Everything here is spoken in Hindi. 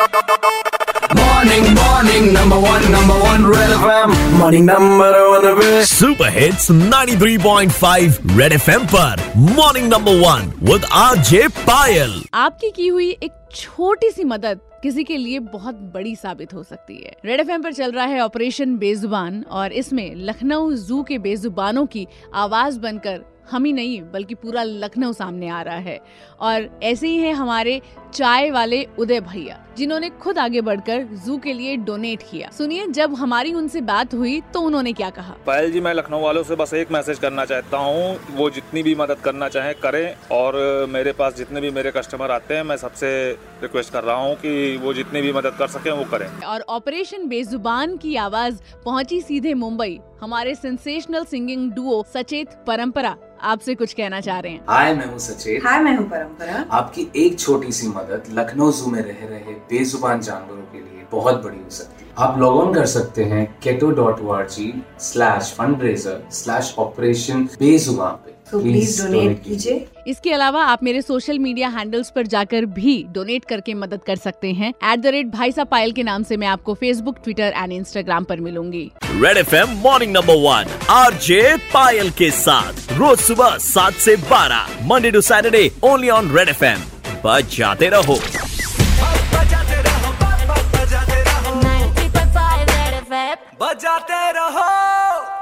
Morning, morning, number one, number one, Red FM. Morning, number one, पे सुपर हिट्स 93.5 रेड एफएम पर morning number one with RJ Payal आपकी की हुई एक छोटी सी मदद किसी के लिए बहुत बड़ी साबित हो सकती है। रेड एफएम पर चल रहा है ऑपरेशन बेजुबान और इसमें लखनऊ जू के बेजुबानों की आवाज़ बनकर हम ही नहीं बल्कि पूरा लखनऊ सामने आ रहा है। और ऐसे ही है हमारे चाय वाले उदय भैया। जिन्होंने खुद आगे बढ़कर जू के लिए डोनेट किया। सुनिए जब हमारी उनसे बात हुई तो उन्होंने क्या कहा? पायल जी मैं लखनऊ वालों से बस एक मैसेज करना चाहता हूँ। वो जितनी भी मदद करना चाहे करें। और मेरे पास जितने भी मेरे कस्टमर आते हैं मैं सबसे रिक्वेस्ट कर रहा हूँ कि वो जितनी भी मदद कर सके वो करें। और ऑपरेशन बेजुबान की आवाज़ पहुँची सीधे मुंबई। हमारे सेंसेशनल सिंगिंग डुओ सचेत परंपरा आपसे कुछ कहना चाह रहे हैं। हाय मैं हूँ सचेत। हाय मैं हूँ परंपरा। आपकी एक छोटी सी मदद लखनऊ जू में रह रहे बेजुबान जानवरों के लिए बहुत बड़ी हो सकती है। आप लॉग ऑन कर सकते हैं Ketto dot O R G slash fundraiser slash operation Bezubaan पे। तो प्लीज़ डोनेट कीजिए। इसके अलावा आप मेरे सोशल मीडिया हैंडल्स पर जाकर भी डोनेट करके मदद कर सकते हैं। एट द रेट भाई सा पायल के नाम से मैं आपको फेसबुक ट्विटर एंड इंस्टाग्राम पर मिलूँगी। Red F M morning number one R J Payal के साथ। रोज सुबह सात से बारह Monday to Saturday only on red FM बजाते रहो। जाते रहो।